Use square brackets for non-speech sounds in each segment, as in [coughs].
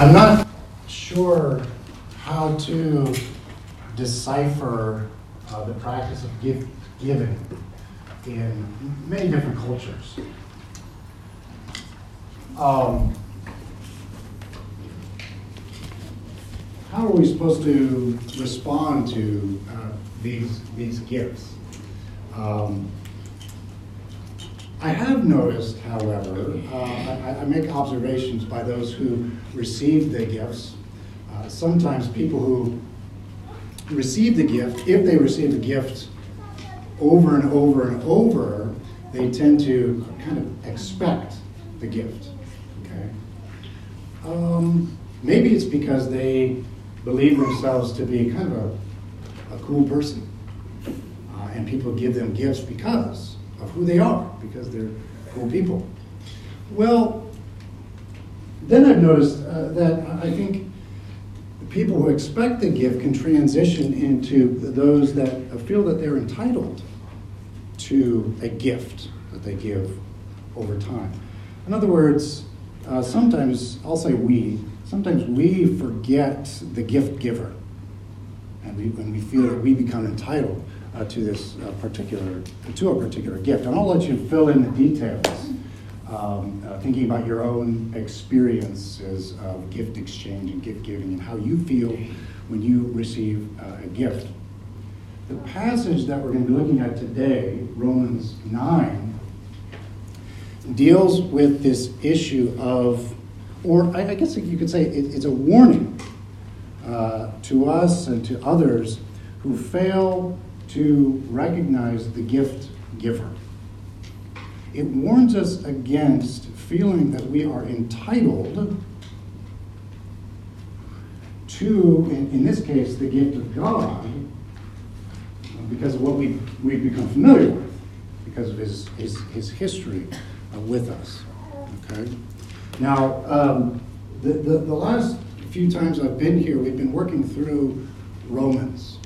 I'm not sure how to decipher uh, the practice of gift giving in many different cultures. Um, how are we supposed to respond to uh, these these gifts? Um, I have noticed, however, uh, I, I, make observations by those who receive the gifts. Uh, sometimes people who receive the gift, if they receive the gift over and over and over, they tend to kind of expect the gift. Okay. Um, maybe it's because they believe themselves to be kind of a, a cool person, uh, and people give them gifts because of who they are, because they're cool people. Well, then I've noticed uh, that I think people who expect the gift can transition into those that feel that they're entitled to a gift that they give over time. In other words, uh, sometimes, I'll say we, sometimes we forget the gift giver. And we, and we feel that we become entitled uh, to this uh, particular, to a particular gift. And I'll let you fill in the details, um, uh, thinking about your own experiences of gift exchange and gift giving and how you feel when you receive uh, a gift. The passage that we're going to be looking at today, Romans 9, deals with this issue of, or I, guess you could say it, it's a warning uh, to us and to others who fail to recognize the gift giver. It warns us against feeling that we are entitled to, in, in this case, the gift of God, because of what we, we've become familiar with, because of his, his, his history uh, with us. Okay? Now, um, the, the, the last few times I've been here, we've been working through Romans.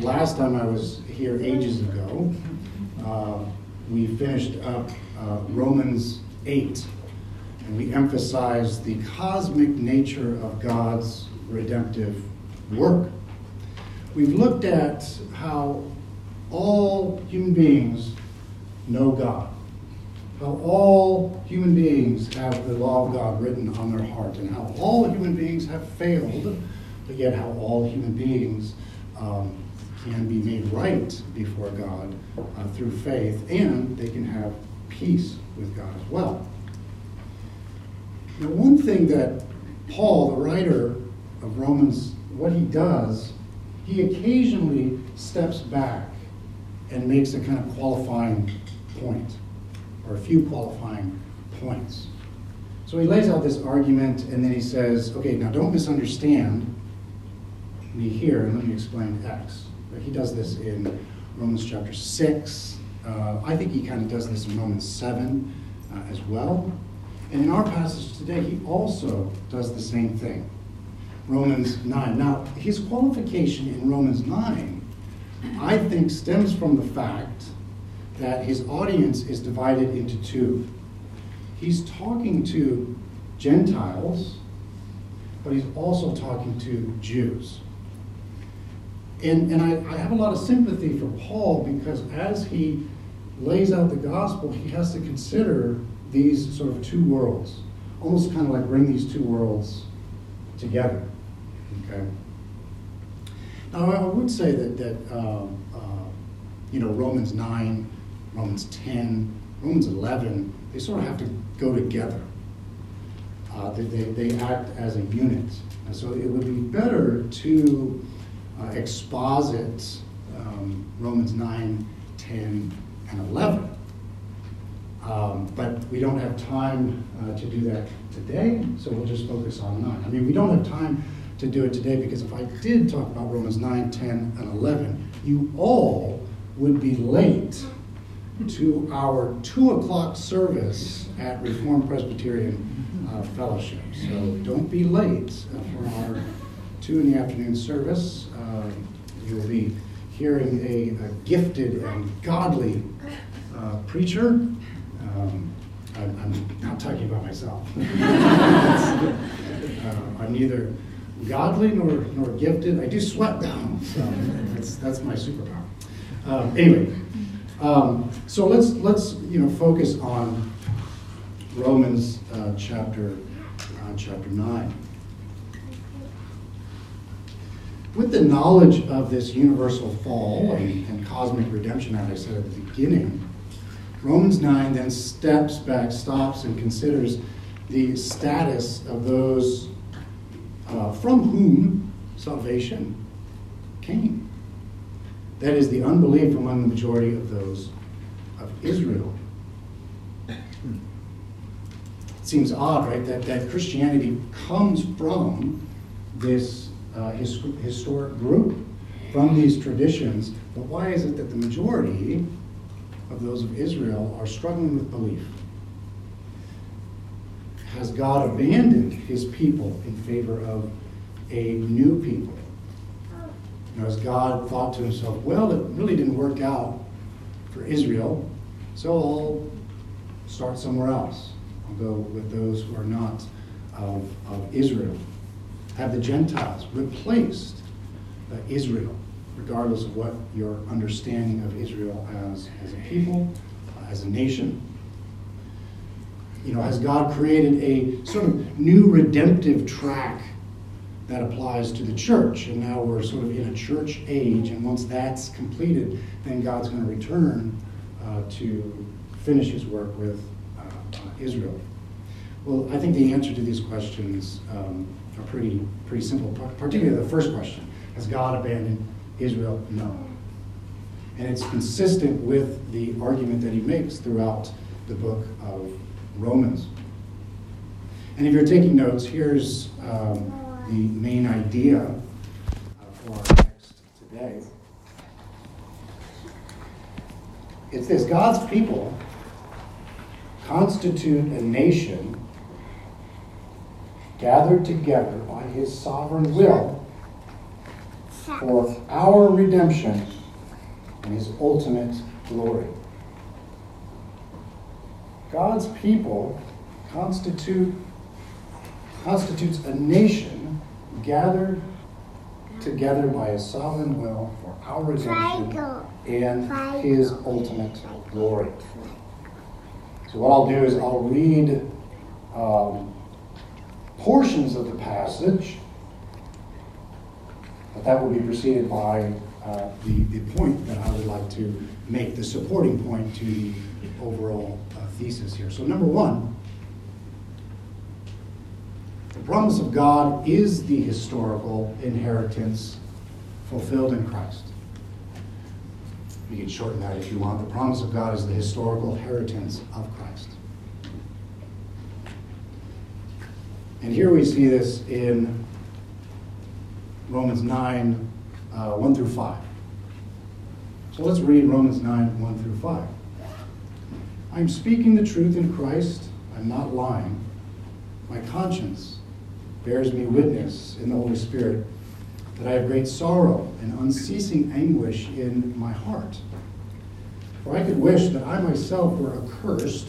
Last time I was here ages ago, uh, we finished up uh, Romans 8, and we emphasized the cosmic nature of God's redemptive work. We've looked at how all human beings know God, how all human beings have the law of God written on their heart, and how all human beings have failed, but yet how all human beings um, can be made right before God uh, through faith, and they can have peace with God as well. Now, one thing that Paul, the writer of Romans, what he does, he occasionally steps back and makes a kind of qualifying point, or a few qualifying points. So he lays out this argument, and then he says, okay, now don't misunderstand me here, and let me explain X. He does this in Romans chapter 6. Uh, I think he kind of does this in Romans 7 uh, as well. And in our passage today, he also does the same thing. Romans 9. Now, his qualification in Romans 9, I think, stems from the fact that his audience is divided into two. He's talking to Gentiles, but he's also talking to Jews. And, and I, I have a lot of sympathy for Paul because as he lays out the gospel, he has to consider these sort of two worlds, almost kind of like bring these two worlds together. Okay. Now I would say that that um, uh, you know Romans nine, Romans ten, Romans eleven, they sort of have to go together. Uh, they, they, they act as a unit, and so it would be better to uh, exposit um, Romans 9, 10, and 11. Um, but we don't have time uh, to do that today, so we'll just focus on 9. I mean, we don't have time to do it today because if I did talk about Romans 9, 10, and 11, you all would be late to our 2 o'clock service at Reformed Presbyterian uh, Fellowship. So don't be late for our 2 in the afternoon service. Uh, you will be hearing a, a gifted and godly uh, preacher. Um, I'm, I'm, not talking about myself. [laughs] uh, I'm neither godly nor, nor gifted. I do sweat down, so that's, that's my superpower. Um, anyway, um, so let's let's you know focus on Romans uh, chapter uh, chapter nine. With the knowledge of this universal fall and, and cosmic redemption, as I said at the beginning, Romans 9 then steps back, stops, and considers the status of those uh, from whom salvation came. That is the unbelief among the majority of those of Israel. It seems odd, right, that, that Christianity comes from this uh, his, historic group, from these traditions, but why is it that the majority of those of Israel are struggling with belief? Has God abandoned his people in favor of a new people? You has God thought to himself, well, it really didn't work out for Israel, so I'll start somewhere else. I'll go with those who are not of, of Israel. Have the Gentiles replaced uh, Israel, regardless of what your understanding of Israel as, as a people, uh, as a nation you know, has God created a sort of new redemptive track that applies to the church? And now we're sort of in a church age, and once that's completed, then God's going to return uh, to finish his work with uh, Israel. Well, I think the answer to these questions um, are pretty, pretty simple, particularly the first question Has God abandoned Israel? No. And it's consistent with the argument that he makes throughout the book of Romans. And if you're taking notes, here's um, the main idea for our text today. It's this God's people constitute a nation gathered together by his sovereign will for our redemption and his ultimate glory. God's people constitute constitutes a nation gathered together by his sovereign will for our redemption and his ultimate glory. So what I'll do is I'll read um, portions of the passage, but that will be preceded by uh, the, the point that I would like to make, the supporting point to the overall uh, thesis here. So, number one, the promise of God is the historical inheritance fulfilled in Christ. You can shorten that if you want. The promise of God is the historical inheritance of Christ. And here we see this in Romans 9, uh, 1 through 5. So let's read Romans 9, 1 through 5. I'm speaking the truth in Christ. I'm not lying. My conscience bears me witness in the Holy Spirit that I have great sorrow and unceasing anguish in my heart. For I could wish that I myself were accursed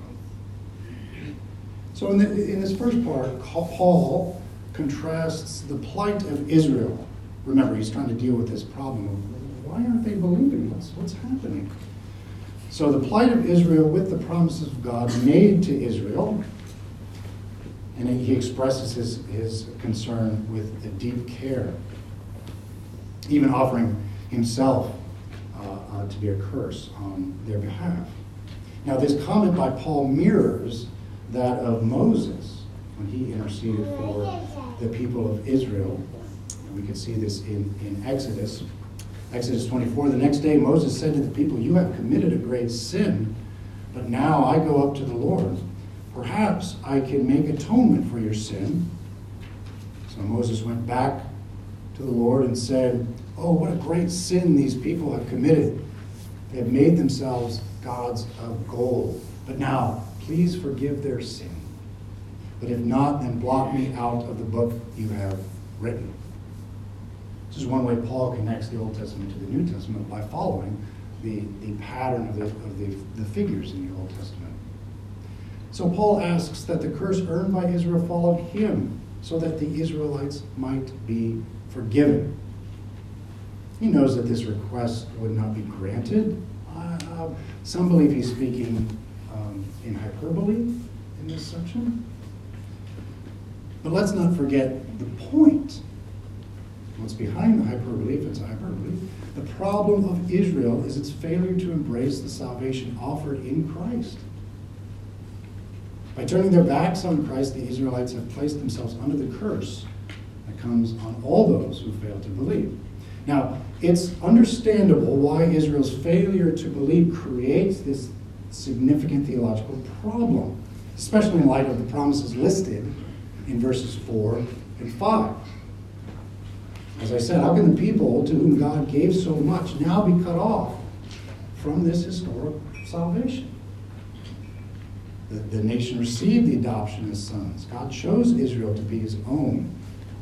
So in, the, in this first part, Paul contrasts the plight of Israel. Remember, he's trying to deal with this problem of why aren't they believing? What's, what's happening? So the plight of Israel with the promises of God made to Israel, and he expresses his, his concern with a deep care, even offering himself uh, uh, to be a curse on their behalf. Now, this comment by Paul mirrors that of Moses when he interceded for the people of Israel. And we can see this in, in Exodus Exodus 24, the next day Moses said to the people, You have committed a great sin, but now I go up to the Lord. Perhaps I can make atonement for your sin. So Moses went back to to the Lord and said, Oh, what a great sin these people have committed. They have made themselves gods of gold. But now, please forgive their sin. But if not, then blot me out of the book you have written. This is one way Paul connects the Old Testament to the New Testament by following the, the pattern of, the, of the, the figures in the Old Testament. So Paul asks that the curse earned by Israel follow him so that the Israelites might be forgiven. He knows that this request would not be granted. Uh, some believe he's speaking in hyperbole in this section. But let's not forget the point. What's behind the hyperbole, if it's hyperbole, the problem of Israel is its failure to embrace the salvation offered in Christ. By turning their backs on Christ, the Israelites have placed themselves under the curse that comes on all those who fail to believe. Now, it's understandable why Israel's failure to believe creates this significant theological problem, especially in light of the promises listed in verses 4 and 5. As I said, how can the people to whom God gave so much now be cut off from this historic salvation? The, the nation received the adoption as sons. God chose Israel to be his own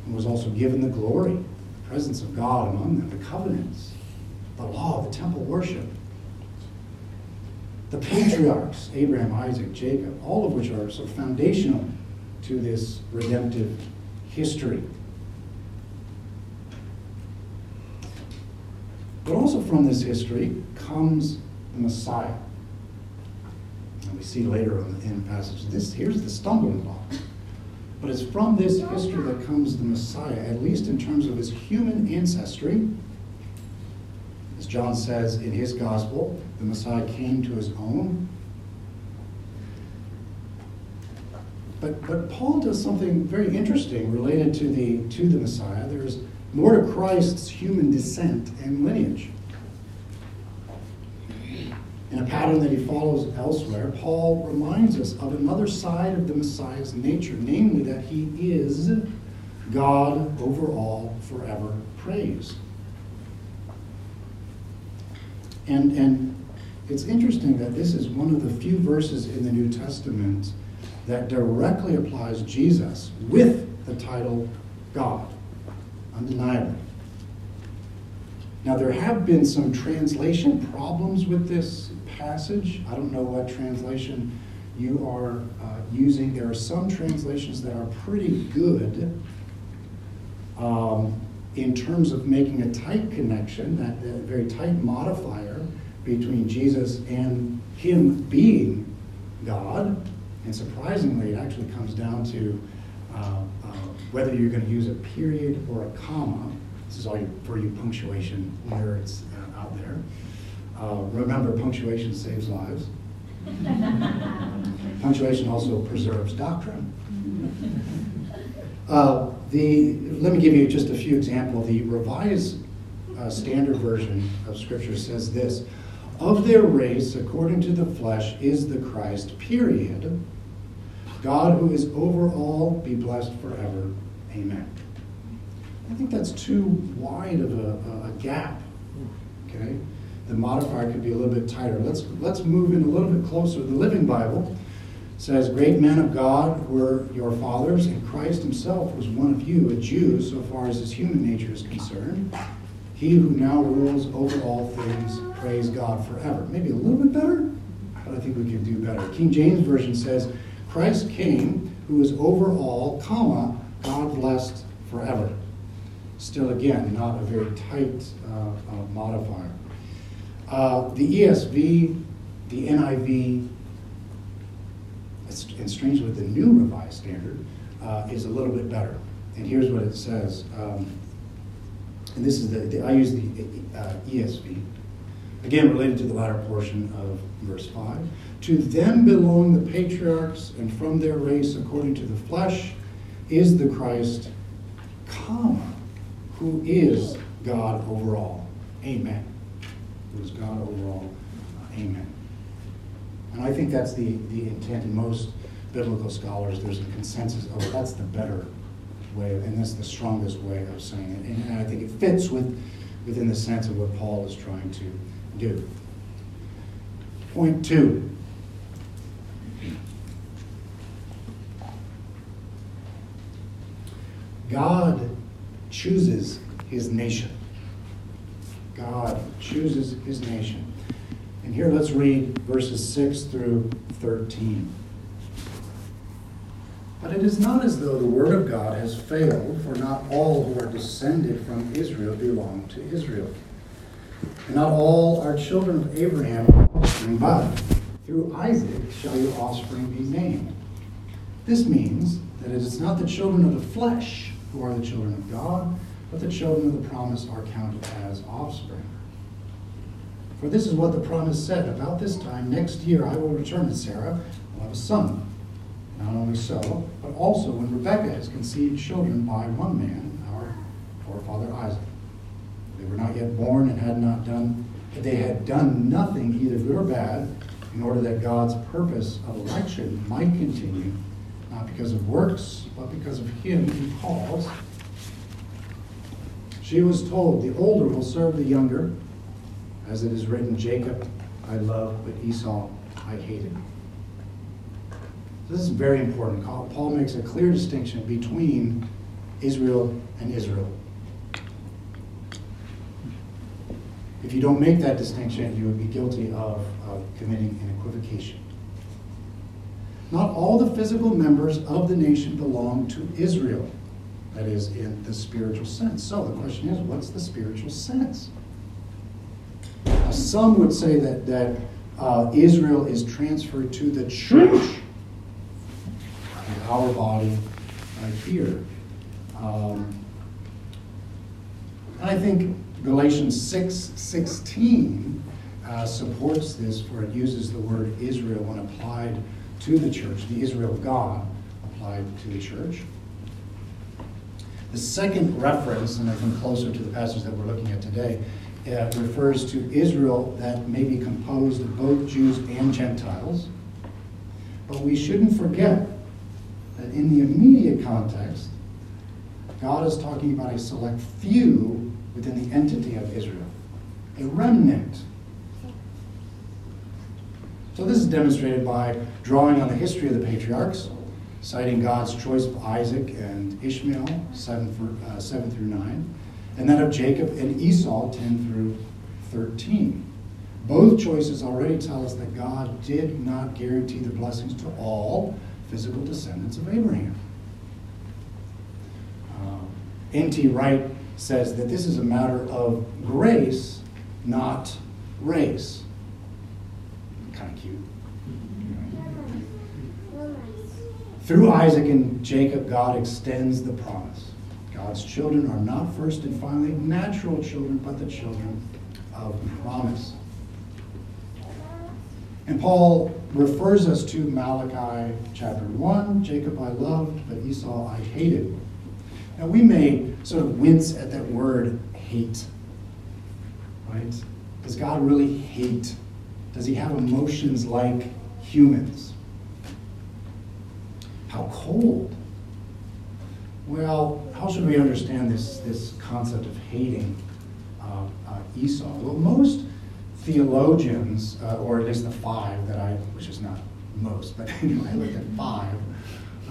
and was also given the glory, the presence of God among them, the covenants, the law, the temple worship. The patriarchs, Abraham, Isaac, Jacob, all of which are so foundational to this redemptive history. But also from this history comes the Messiah. And we see later on in the passage, this here's the stumbling block. But it's from this history that comes the Messiah, at least in terms of his human ancestry. John says in his gospel, the Messiah came to his own. But, but Paul does something very interesting related to the, to the Messiah. There's more to Christ's human descent and lineage. In a pattern that he follows elsewhere, Paul reminds us of another side of the Messiah's nature, namely that he is God over all, forever praised. And, and it's interesting that this is one of the few verses in the New Testament that directly applies Jesus with the title God undeniably. Now, there have been some translation problems with this passage. I don't know what translation you are uh, using. There are some translations that are pretty good um, in terms of making a tight connection, that, that very tight modifier between Jesus and Him being God. And surprisingly, it actually comes down to uh, uh, whether you're going to use a period or a comma. This is all you, for you punctuation nerds uh, out there. Uh, remember, punctuation saves lives. [laughs] punctuation also preserves doctrine. Uh, the, let me give you just a few examples. The Revised uh, Standard Version of Scripture says this Of their race, according to the flesh, is the Christ, period God, who is over all, be blessed forever. Amen. I think that's too wide of a, a, gap. Okay? The modifier could be a little bit tighter. Let's, let's move in a little bit closer. The Living Bible says, Great men of God were your fathers, and Christ himself was one of you, a Jew, so far as his human nature is concerned. He who now rules over all things, praise God forever. Maybe a little bit better, but I think we can do better. King James Version says, Christ came, who is over all, comma, God blessed forever. Still, again, not a very tight uh, uh, modifier. Uh, the ESV, the NIV, and strangely, with the New Revised Standard uh, is a little bit better. And here's what it says. Um, and this is the, the I use the uh, ESV. Again, related to the latter portion of verse 5. To them belong the patriarchs, and from their race, according to the flesh, is the Christ, comma, who is God over all. Amen. Who is God over all. Amen. And I think that's the, the intent in most biblical scholars. There's a consensus, oh, that's the better way, and that's the strongest way of saying it. And, I think it fits with, within the sense of what Paul is trying to do. Point two. God chooses his nation. God chooses his nation. And here let's read verses 6 through 13. But it is not as though the word of God has failed, for not all who are descended from Israel belong to Israel. And not all are children of Abraham, but through Isaac shall your offspring be named. This means that it is not the children of the flesh who are the children of God, but the children of the promise are counted as offspring. For this is what the promise said About this time next year I will return to Sarah, will have a son. Not only so, but also when Rebekah has conceived children by one man, our forefather Isaac. They were not yet born and had not done, that they had done nothing either good or bad, in order that God's purpose of election might continue, not because of works, but because of him who calls. She was told, The older will serve the younger, as it is written, Jacob I loved, but Esau I hated. This is very important. Paul makes a clear distinction between Israel and Israel. If you don't make that distinction, you would be guilty of, committing an equivocation. Not all the physical members of the nation belong to Israel. That is, in the spiritual sense. So the question is, what's the spiritual sense? Now, some would say that, that uh, Israel is transferred to the church our body here. Um, and I think Galatians 6 16 uh, supports this, where it uses the word Israel when applied to the church, the Israel of God applied to the church. The second reference, and I think closer to the passage that we're looking at today, uh, refers to Israel that may be composed of both Jews and Gentiles. But we shouldn't forget that in the immediate context, God is talking about a select few within the entity of Israel, a remnant. So this is demonstrated by drawing on the history of the patriarchs, citing God's choice of Isaac and Ishmael, 7, for, uh, 7 through 9, and then of Jacob and Esau, 10 through 13. Both choices already tell us that God did not guarantee the blessings to all, physical descendants of Abraham. Uh, N.T. Wright says that this is a matter of grace, not race. Kind of cute. Through Isaac and Jacob, God extends the promise. God's children are not first and finally natural children, but the children of promise. And Paul refers us to Malachi chapter 1 Jacob I loved, but Esau I hated. Now, we may sort of wince at that word hate, right? Does God really hate? Does he have emotions like humans? How cold? Well, how should we understand this, this concept of hating uh, uh, Esau? Well, most theologians, uh, or at least the five that I, which is not most, but [laughs] anyway, I looked at five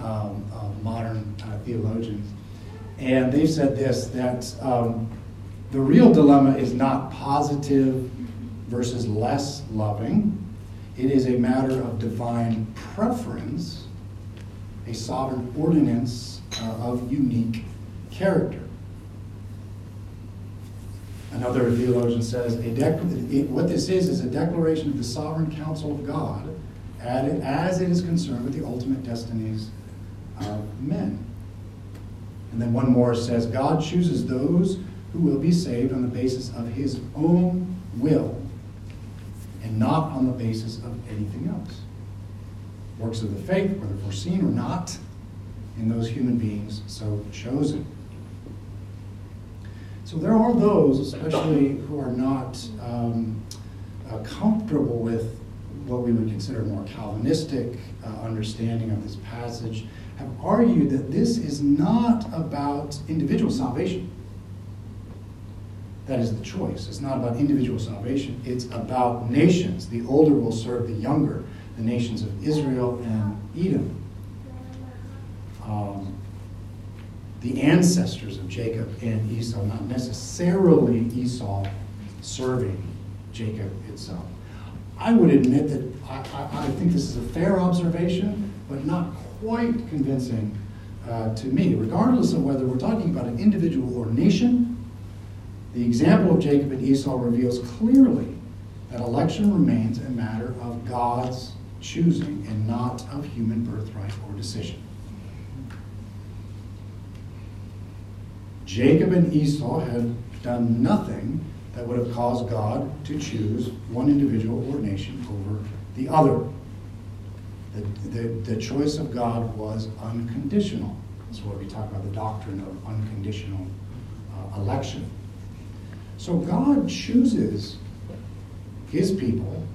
um, uh, modern uh, theologians, and they've said this that um, the real dilemma is not positive versus less loving. It is a matter of divine preference, a sovereign ordinance uh, of unique character. Another theologian says, a what this is is a declaration of the sovereign counsel of God as it is concerned with the ultimate destinies of men. And then one more says, God chooses those who will be saved on the basis of his own will and not on the basis of anything else. Works of the faith, whether foreseen or not, in those human beings so chosen. So there are those, especially who are not um, uh, comfortable with what we would consider more Calvinistic uh, understanding of this passage, have argued that this is not about individual salvation. That is the choice. It's not about individual salvation, it's about nations. The older will serve the younger, the nations of Israel and Edom. Um, the ancestors of Jacob and Esau, not necessarily Esau serving Jacob itself. I would admit that I, I, I think this is a fair observation, but not quite convincing uh, to me, regardless of whether we're talking about an individual or nation. The example of Jacob and Esau reveals clearly that election remains a matter of God's choosing and not of human birthright or decision. Jacob and Esau had done nothing that would have caused God to choose one individual or nation over the other. The, the, the choice of God was unconditional. That's what we talk about the doctrine of unconditional uh, election. So God chooses his people,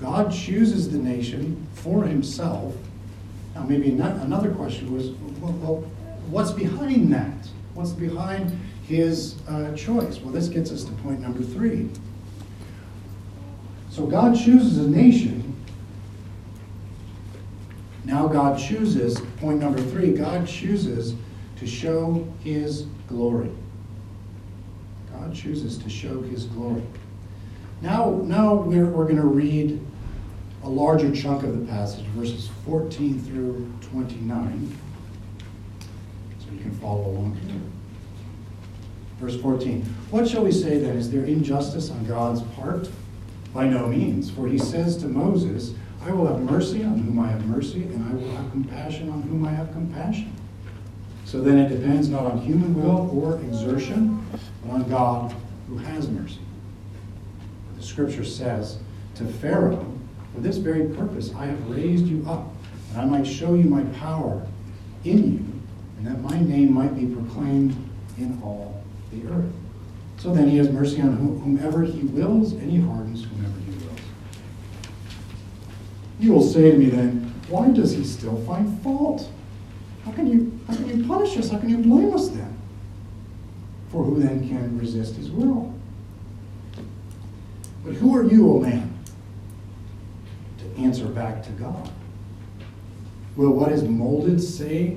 God chooses the nation for himself. Now, maybe another question was well, well what's behind that? What's behind his uh, choice? Well, this gets us to point number three. So God chooses a nation. Now God chooses, point number three, God chooses to show his glory. God chooses to show his glory. Now, now we're, we're going to read a larger chunk of the passage, verses 14 through 29 you can follow along. Verse 14 What shall we say then? Is there injustice on God's part? By no means. For he says to Moses, I will have mercy on whom I have mercy, and I will have compassion on whom I have compassion. So then it depends not on human will or exertion, but on God who has mercy. The scripture says to Pharaoh, For this very purpose I have raised you up, that I might show you my power in you and that my name might be proclaimed in all the earth. So then he has mercy on whomever he wills, and he hardens whomever he wills. You will say to me then, why does he still find fault? How can you, how can you punish us? How can you blame us then? For who then can resist his will? But who are you, O man, to answer back to God? Will what is molded say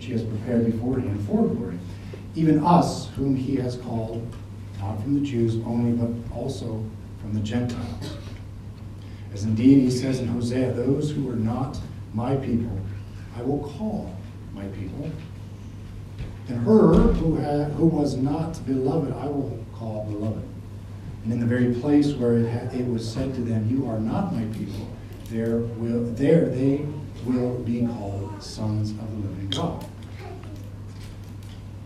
Which he has prepared beforehand for glory. Even us, whom he has called, not from the Jews only, but also from the Gentiles. As indeed he says in Hosea, those who are not my people, I will call my people. And her who, had, who was not beloved, I will call beloved. And in the very place where it, had, it was said to them, You are not my people, there, will, there they will be called sons of the living God.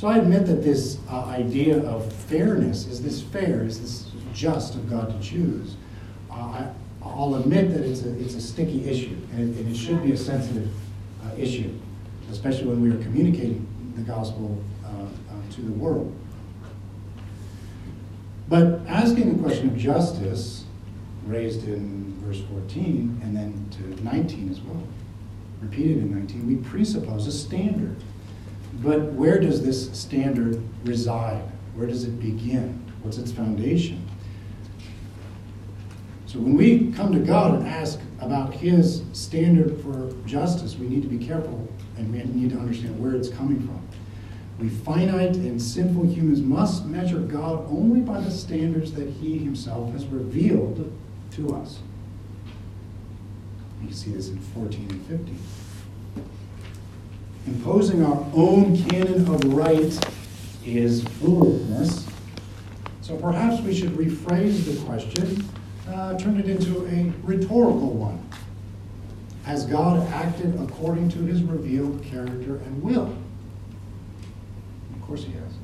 So I admit that this uh, idea of fairness is this fair, is this just of God to choose. Uh, I, will admit that it's a, it's a sticky issue, and it, and it should be a sensitive uh, issue, especially when we are communicating the gospel uh, uh, to the world. But asking the question of justice, raised in verse 14 and then to 19 as well, repeated in 19, we presuppose a standard but where does this standard reside? Where does it begin? What's its foundation? So when we come to God and ask about His standard for justice, we need to be careful and we need to understand where it's coming from. We finite and sinful humans must measure God only by the standards that He Himself has revealed to us. You see this in 14 and 15. Imposing our own canon of right is foolishness. So perhaps we should rephrase the question, uh, turn it into a rhetorical one. Has God acted according to his revealed character and will? Of course he has.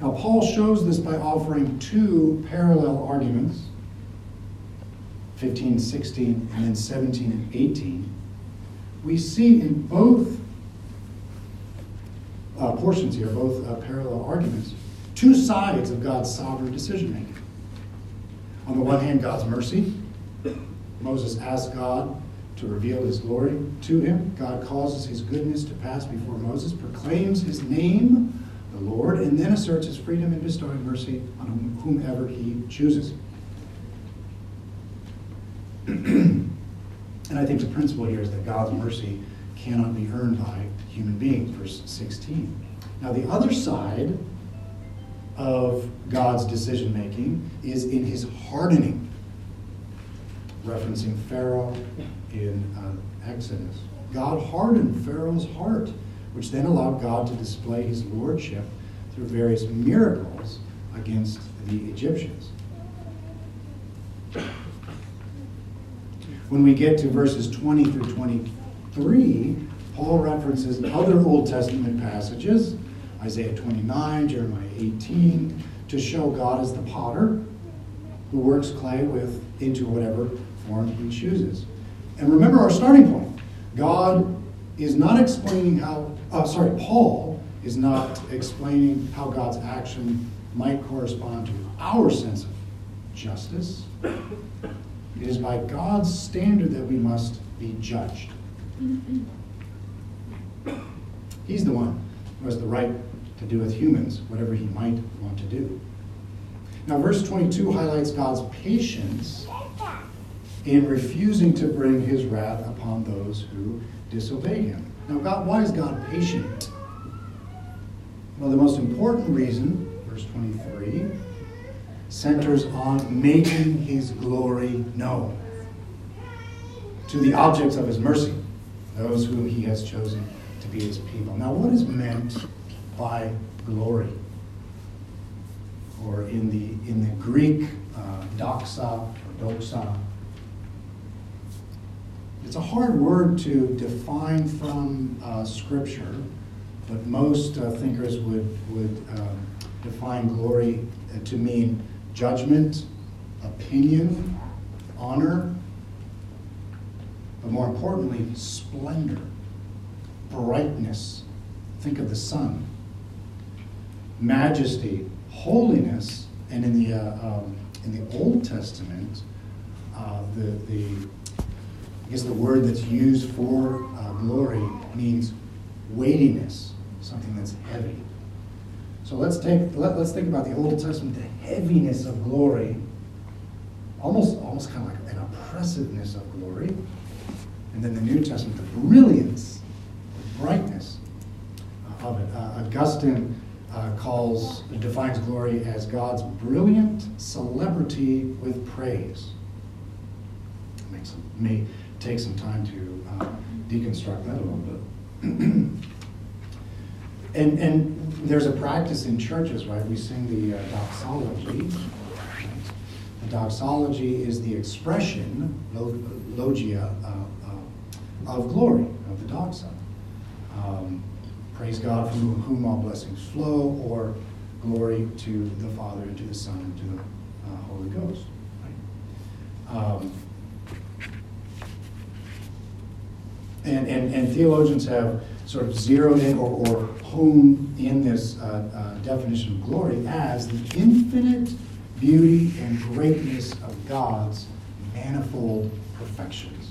Now, Paul shows this by offering two parallel arguments 15, 16, and then 17 and 18. We see in both uh, portions here, both uh, parallel arguments, two sides of God's sovereign decision making. On the one hand, God's mercy. Moses asks God to reveal his glory to him. God causes his goodness to pass before Moses, proclaims his name, the Lord, and then asserts his freedom in bestowing mercy on whomever he chooses. [clears throat] and I think the principle here is that God's mercy cannot be earned by human beings, verse 16. Now, the other side of God's decision making is in his hardening, referencing Pharaoh in uh, Exodus. God hardened Pharaoh's heart, which then allowed God to display his lordship through various miracles against the Egyptians. When we get to verses 20 through 23, Paul references other Old Testament passages, Isaiah 29, Jeremiah 18, to show God as the potter who works clay with into whatever form he chooses. And remember our starting point. God is not explaining how, uh, sorry, Paul is not explaining how God's action might correspond to our sense of justice. It is by God's standard that we must be judged. He's the one who has the right to do with humans whatever he might want to do. Now, verse 22 highlights God's patience in refusing to bring his wrath upon those who disobey him. Now, God, why is God patient? Well, the most important reason, verse 23, centers on making his glory known to the objects of his mercy, those whom he has chosen to be his people. Now, what is meant by glory? Or in the, in the Greek, uh, doxa or doxa. It's a hard word to define from uh, Scripture, but most uh, thinkers would, would um, define glory to mean judgment, opinion, honor, but more importantly, splendor, brightness. Think of the sun. Majesty, holiness, and in the, uh, um, in the Old Testament, uh, the, the, I guess the word that's used for uh, glory means weightiness, something that's heavy. So let's take let, us think about the Old Testament, the heaviness of glory, almost almost kind of like an oppressiveness of glory, and then the New Testament, the brilliance, the brightness of it. Uh, Augustine uh, calls defines glory as God's brilliant celebrity with praise. It makes may take some time to uh, deconstruct that a little bit. [clears throat] and and there's a practice in churches, right? We sing the uh, doxology. The doxology is the expression, logia, uh, uh, of glory, of the doxa. Um, praise God from whom all blessings flow, or glory to the Father, and to the Son, and to the uh, Holy Ghost. Right? Um, and, and, and theologians have sort of zeroed in or, or honed in this uh, uh, definition of glory as the infinite beauty and greatness of God's manifold perfections.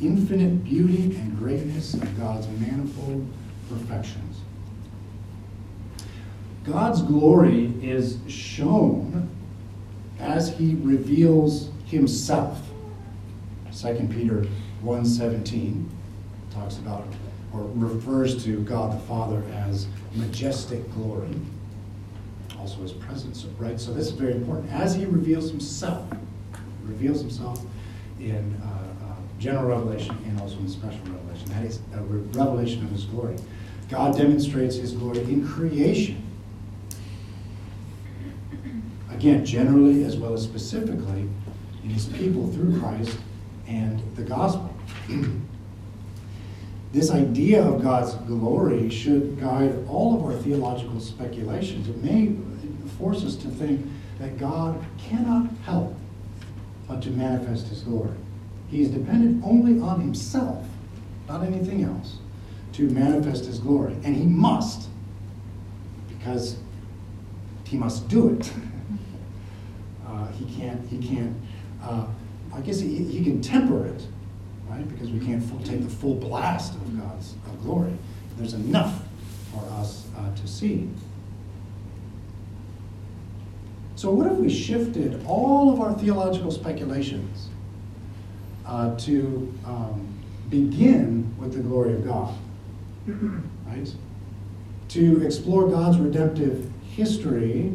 Infinite beauty and greatness of God's manifold perfections. God's glory is shown as he reveals himself. 2 Peter 1.17 talks about or refers to God the Father as majestic glory, also his presence, right? So this is very important. As he reveals himself, reveals himself in uh, uh, general revelation and also in special revelation. That is a revelation of his glory. God demonstrates his glory in creation. Again, generally as well as specifically in his people through Christ and the gospel. [clears throat] this idea of God's glory should guide all of our theological speculations. It may force us to think that God cannot help but to manifest his glory. He is dependent only on himself, not anything else, to manifest his glory. And he must, because he must do it. [laughs] Uh, he can't, he can't, uh, I guess he, he can temper it, right? Because we can't full, take the full blast of God's of glory. There's enough for us uh, to see. So, what if we shifted all of our theological speculations uh, to um, begin with the glory of God? Right? To explore God's redemptive history,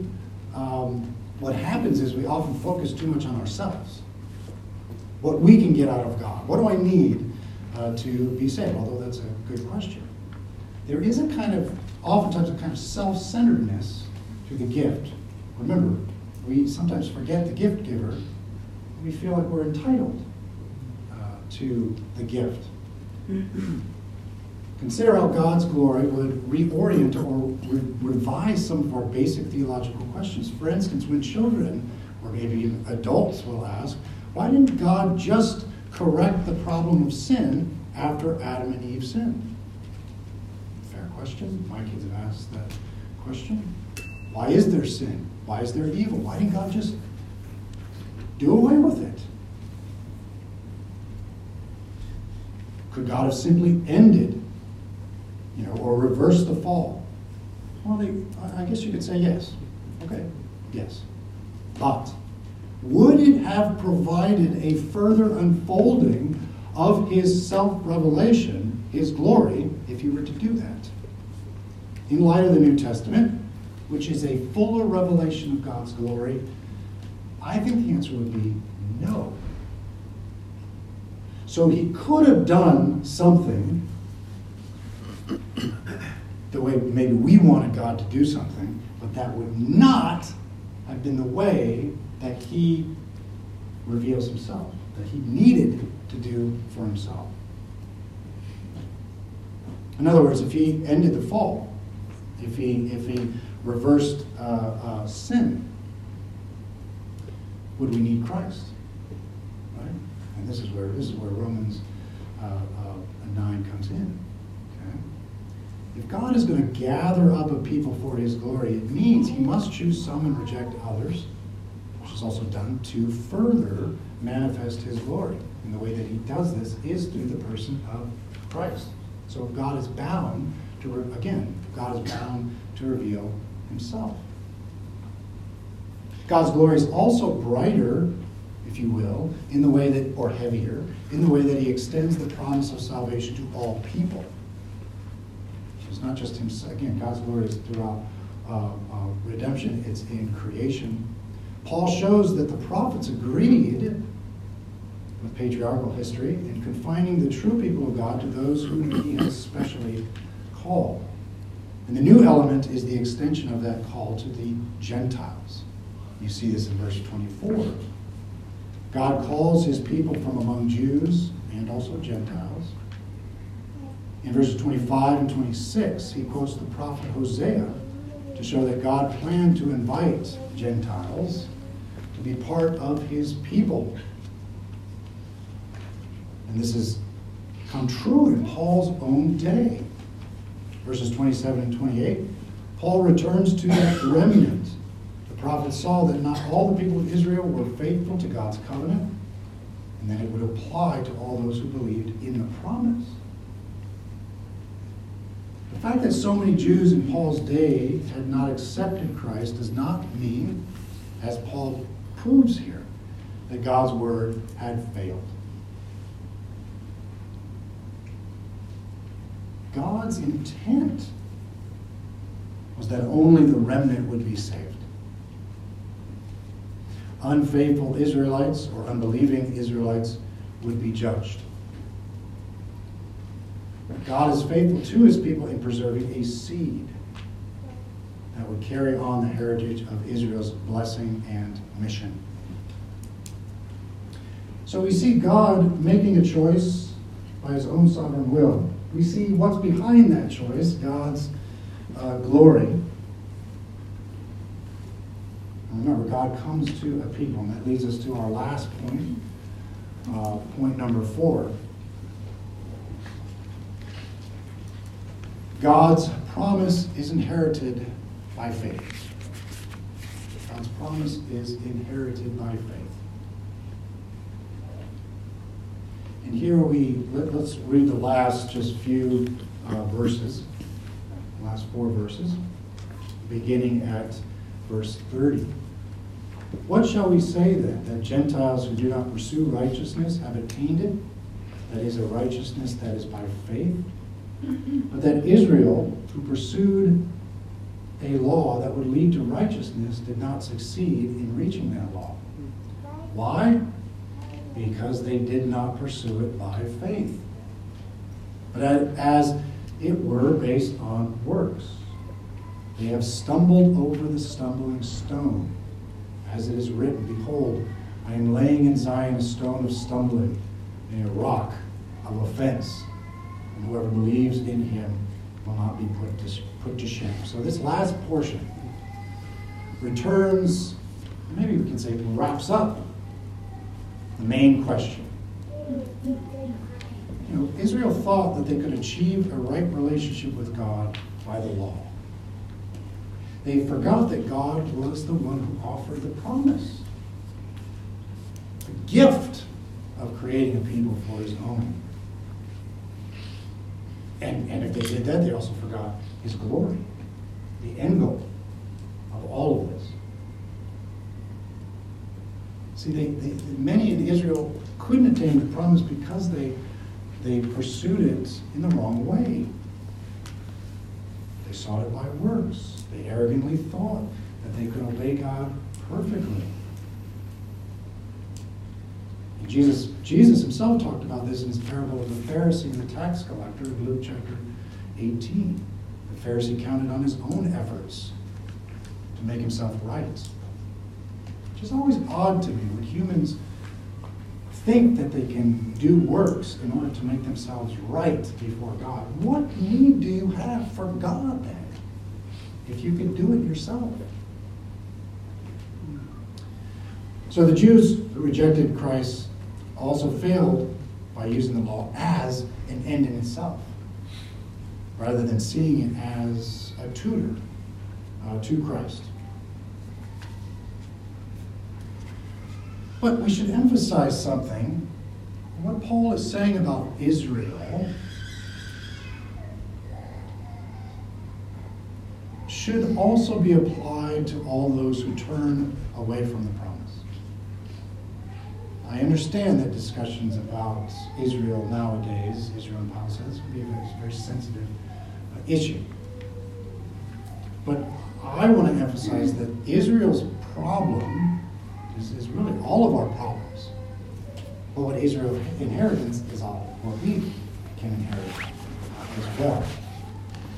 um, what happens is we often focus too much on ourselves. What we can get out of God. What do I need uh, to be saved? Although that's a good question. There is a kind of, oftentimes, a kind of self centeredness to the gift. Remember, we sometimes forget the gift giver. We feel like we're entitled uh, to the gift. [clears throat] Consider how God's glory would reorient or re- revise some of our basic theological questions. For instance, when children, or maybe even adults, will ask, why didn't God just correct the problem of sin after Adam and Eve sinned? Fair question. My kids have asked that question. Why is there sin? Why is there evil? Why didn't God just do away with it? Could God have simply ended, you know, or reversed the fall? Well, they, I guess you could say yes. Okay, yes. But would it have provided a further unfolding of his self revelation, his glory, if he were to do that? In light of the New Testament, which is a fuller revelation of God's glory, I think the answer would be no. So he could have done something the way maybe we wanted God to do something, but that would not have been the way that he reveals himself, that he needed to do for himself. In other words, if he ended the fall, if he, if he reversed uh, uh, sin, would we need Christ? Right? And this is where this is where Romans uh, uh nine comes in. Okay? If God is going to gather up a people for His glory, it means He must choose some and reject others, is also done to further manifest His glory. And the way that He does this is through the person of Christ. So God is bound to, again, God is bound to reveal himself. God's glory is also brighter, if you will, in the way that, or heavier, in the way that he extends the promise of salvation to all people. It's not just himself. Again, God's glory is throughout uh, uh, redemption, it's in creation. Paul shows that the prophets agreed with patriarchal history in confining the true people of God to those whom he has specially called. And the new element is the extension of that call to the Gentiles. You see this in verse 24. God calls his people from among Jews and also Gentiles. In verses 25 and 26, he quotes the prophet Hosea to show that God planned to invite Gentiles to be part of his people. And this has come true in Paul's own day verses 27 and 28, Paul returns to that [coughs] remnant. The prophet saw that not all the people of Israel were faithful to God's covenant, and that it would apply to all those who believed in the promise. The fact that so many Jews in Paul's day had not accepted Christ does not mean, as Paul proves here, that God's word had failed. God's intent was that only the remnant would be saved. Unfaithful Israelites or unbelieving Israelites would be judged. God is faithful to his people in preserving a seed that would carry on the heritage of Israel's blessing and mission. So we see God making a choice by his own sovereign will. We see what's behind that choice God's uh, glory. Remember, God comes to a people, and that leads us to our last point, uh, point number four. God's promise is inherited by faith. God's promise is inherited by faith. And here we, let, us read the last just few uh, verses, last four verses, beginning at verse 30. What shall we say then? That Gentiles who do not pursue righteousness have attained it? That is a righteousness that is by faith? But that Israel, who pursued a law that would lead to righteousness, did not succeed in reaching that law. Why? Because they did not pursue it by faith, but as it were based on works. They have stumbled over the stumbling stone as it is written, Behold, I am laying in Zion a stone of stumbling and a rock of offense. And whoever believes in him will not be put to, put to shame. So this last portion returns, maybe we can say wraps up the main question. You know, Israel thought that they could achieve a right relationship with God by the law. They forgot that God was the one who offered the promise, the gift of creating a people for his own. And, and if they did that, they also forgot his glory, the end goal of all of this. See, they, they, many in Israel couldn't attain the promise because they, they pursued it in the wrong way. They sought it by works. They arrogantly thought that they could obey God perfectly. Jesus, Jesus himself talked about this in his parable of the Pharisee and the tax collector in Luke chapter 18. The Pharisee counted on his own efforts to make himself right. Which is always odd to me when humans think that they can do works in order to make themselves right before God. What need do you have for God then? if you can do it yourself. So the Jews rejected Christ also failed by using the law as an end in itself, rather than seeing it as a tutor uh, to Christ. But we should emphasize something. What Paul is saying about Israel should also be applied to all those who turn away from the promise. I understand that discussions about Israel nowadays, Israel and Palestine, this would be a very, very sensitive uh, issue. But I want to emphasize that Israel's problem is, is really all of our problems. But what Israel inherits is all what we can inherit as well.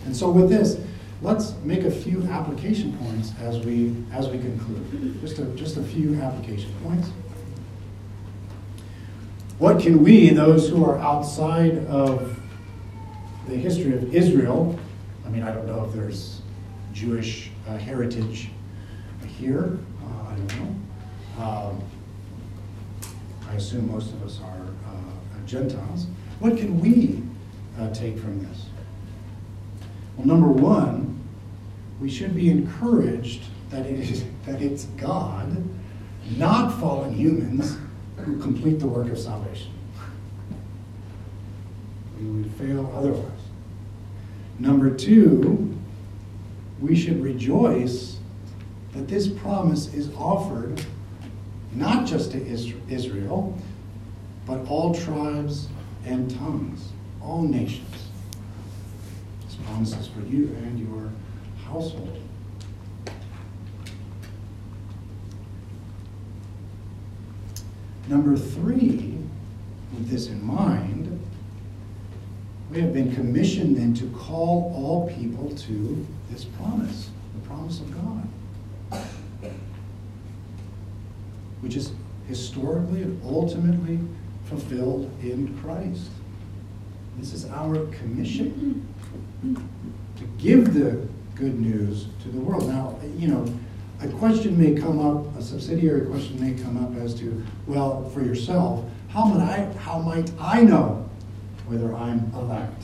And so with this, let's make a few application points as we as we conclude. Just a, just a few application points. What can we, those who are outside of the history of Israel, I mean, I don't know if there's Jewish uh, heritage here, uh, I don't know. Um, I assume most of us are uh, Gentiles. What can we uh, take from this? Well, number one, we should be encouraged that it is that it's God, not fallen humans, who complete the work of salvation. We would fail otherwise. Number two, we should rejoice that this promise is offered not just to Israel, but all tribes and tongues, all nations. This promise is for you and your household. Number three, with this in mind, we have been commissioned then to call all people to this promise, the promise of God, which is historically and ultimately fulfilled in Christ. This is our commission to give the good news to the world. Now, you know, a question may come up, a subsidiary question may come up as to, well, for yourself, how might I, how might I know whether I'm elect?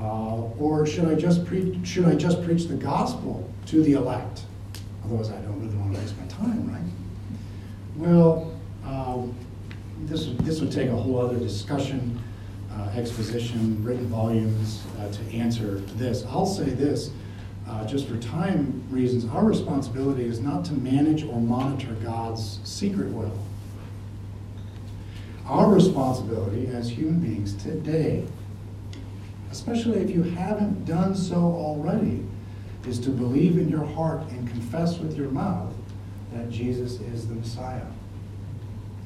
Uh, or should I just preach? Should I just preach the gospel to the elect? Otherwise, I don't really want to waste my time, right? Well, um, this this would take a whole other discussion, uh, exposition, written volumes uh, to answer this. I'll say this. Uh, just for time reasons, our responsibility is not to manage or monitor God's secret will. Our responsibility as human beings today, especially if you haven't done so already, is to believe in your heart and confess with your mouth that Jesus is the Messiah.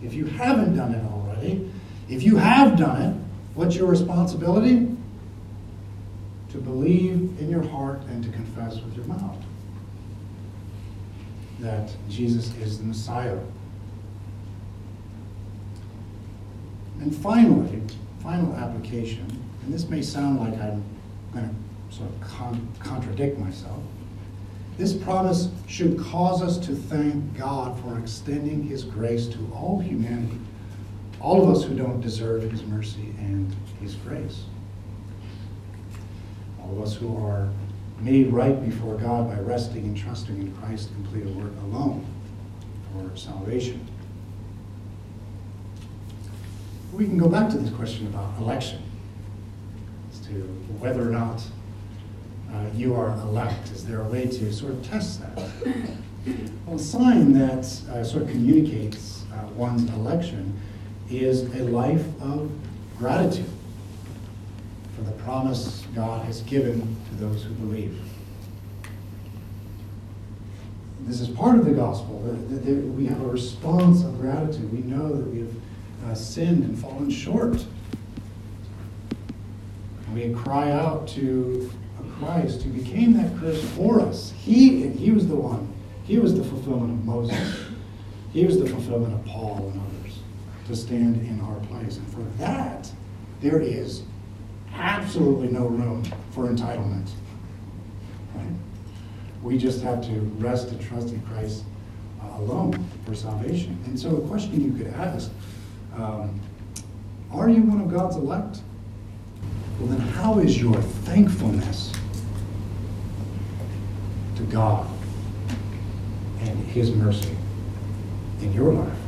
If you haven't done it already, if you have done it, what's your responsibility? to believe in your heart and to confess with your mouth that Jesus is the Messiah. And finally, final application, and this may sound like I'm going to sort of con- contradict myself. This promise should cause us to thank God for extending His grace to all humanity, all of us who don't deserve His mercy and His grace all of us who are made right before God by resting and trusting in Christ's complete work alone for salvation. We can go back to this question about election, as to whether or not uh, you are elect. Is there a way to sort of test that? [coughs] Well, a sign that uh, sort of communicates uh, one's election is a life of gratitude for the promise God has given to those who believe. This is part of the gospel. That, we have a response of gratitude. We know that we have uh, sinned and fallen short. We cry out to Christ who became that curse for us. He, he was the one. He was the fulfillment of Moses. He was the fulfillment of Paul and others to stand in our place. And for that, there is absolutely no room for entitlement. Right? We just have to rest and trust in Christ uh, alone for salvation. And so, a question you could ask um, Are you one of God's elect? Well, then, how is your thankfulness to God and His mercy in your life?